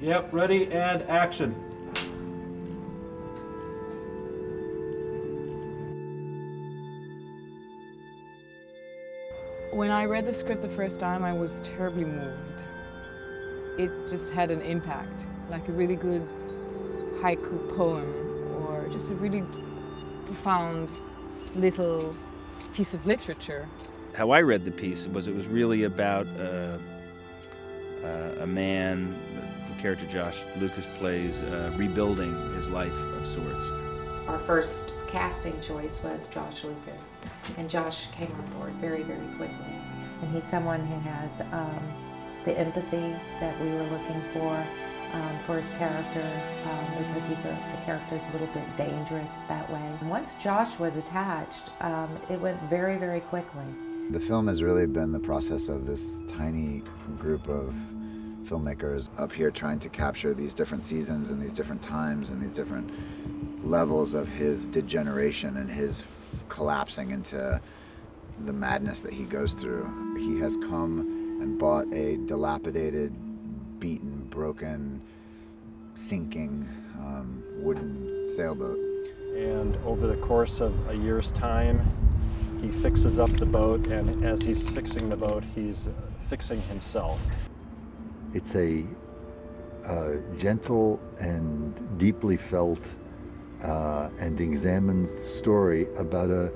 Yep, ready and action. When I read the script the first time, I was terribly moved. It just had an impact, like a really good haiku poem or just a really profound little piece of literature. How I read the piece was it was really about uh, uh, a man, the character Josh Lucas plays, uh, rebuilding his life of sorts. Our first casting choice was Josh Lucas, and Josh came on board very, very quickly. And he's someone who has um, the empathy that we were looking for um, for his character um, because he's a, the character is a little bit dangerous that way. And once Josh was attached, um, it went very, very quickly. The film has really been the process of this tiny group of filmmakers up here trying to capture these different seasons and these different times and these different levels of his degeneration and his collapsing into the madness that he goes through. He has come and bought a dilapidated, beaten, broken, sinking um, wooden sailboat. And over the course of a year's time, he fixes up the boat, and as he's fixing the boat, he's fixing himself. It's a uh, gentle and deeply felt uh, and examined story about a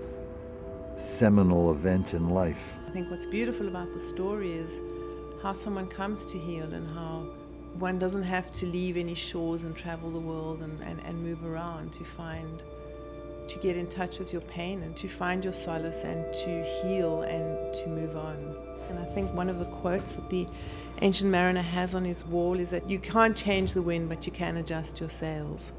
seminal event in life. I think what's beautiful about the story is how someone comes to heal and how one doesn't have to leave any shores and travel the world and, and, and move around to find to get in touch with your pain and to find your solace and to heal and to move on. And I think one of the quotes that the ancient mariner has on his wall is that you can't change the wind, but you can adjust your sails.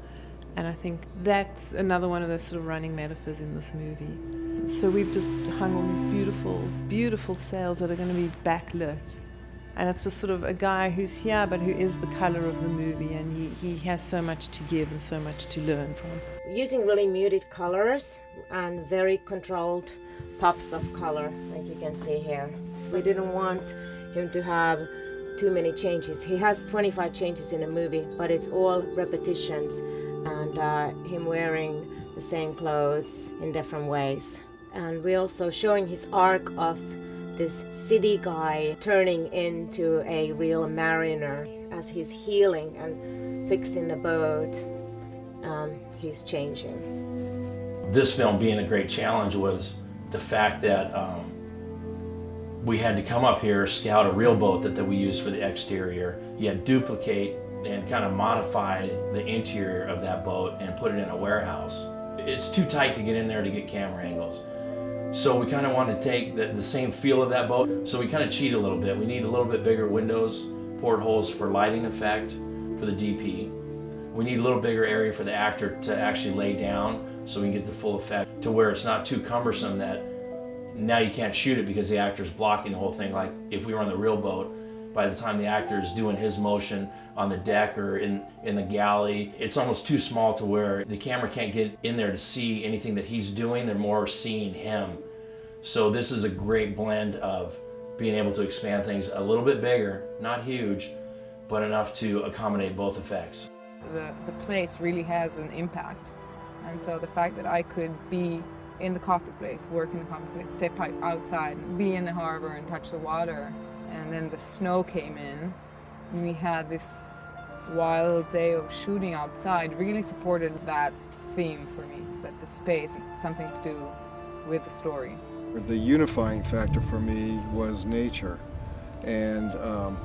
And I think that's another one of those sort of running metaphors in this movie. So we've just hung all these beautiful, beautiful sails that are going to be backlit. And it's just sort of a guy who's here, but who is the color of the movie, and he, he has so much to give and so much to learn from. Using really muted colors and very controlled pops of color, like you can see here. We didn't want him to have too many changes. He has 25 changes in a movie, but it's all repetitions and uh, him wearing the same clothes in different ways. And we're also showing his arc of this city guy turning into a real mariner as he's healing and fixing the boat. Um, he's changing. This film being a great challenge was the fact that um, we had to come up here, scout a real boat that, that we use for the exterior, yet duplicate and kind of modify the interior of that boat and put it in a warehouse. It's too tight to get in there to get camera angles. So we kind of wanted to take the, the same feel of that boat. So we kind of cheat a little bit. We need a little bit bigger windows, portholes for lighting effect for the DP. We need a little bigger area for the actor to actually lay down so we can get the full effect to where it's not too cumbersome that now you can't shoot it because the actor's blocking the whole thing. Like if we were on the real boat, by the time the actor is doing his motion on the deck or in, in the galley, it's almost too small to where the camera can't get in there to see anything that he's doing. They're more seeing him. So this is a great blend of being able to expand things a little bit bigger, not huge, but enough to accommodate both effects. The, the place really has an impact. And so the fact that I could be in the coffee place, work in the coffee place, step outside, be in the harbor and touch the water. And then the snow came in. And we had this wild day of shooting outside really supported that theme for me that the space something to do with the story. The unifying factor for me was nature. And um,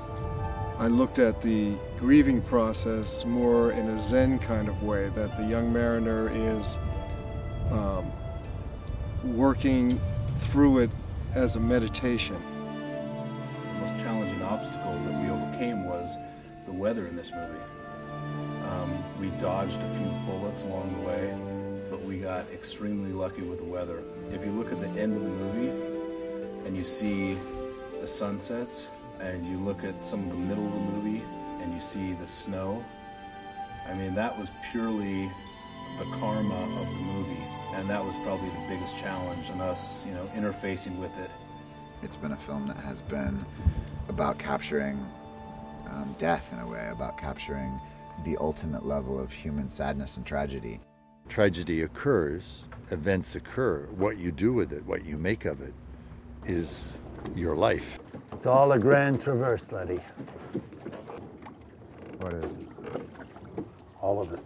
I looked at the grieving process more in a Zen kind of way, that the young mariner is um, working through it as a meditation The most challenging obstacle that we overcame was the weather in this movie. Um, we dodged a few bullets along the way, but we got extremely lucky with the weather. If you look at the end of the movie and you see the sunsets, and you look at some of the middle of the movie and you see the snow, I mean, that was purely the karma of the movie. And that was probably the biggest challenge in us, you know, interfacing with it. It's been a film that has been about capturing um, death in a way, about capturing the ultimate level of human sadness and tragedy. Tragedy occurs, events occur. What you do with it, what you make of it, is your life. It's all a grand traverse, Letty. What is it? All of it.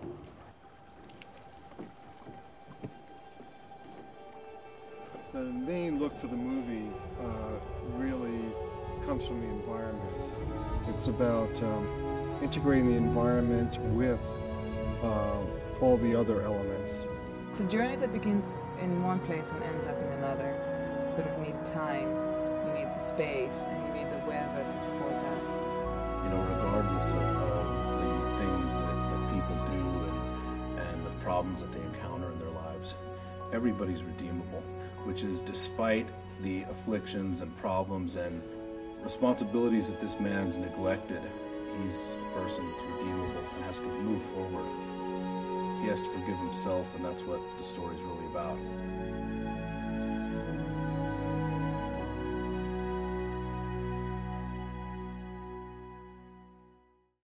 The main look for the movie uh, really comes from the environment. It's about um, integrating the environment with uh, all the other elements. It's a journey that begins in one place and ends up in another. You sort of need time, you need the space, and you need the weather to support that. You know, regardless of, of the things that, that people do and, and the problems that they encounter in their lives, everybody's redeemable, which is despite the afflictions and problems and responsibilities that this man's neglected, he's a person that's redeemable and has to move forward. He has to forgive himself, and that's what the story's really about.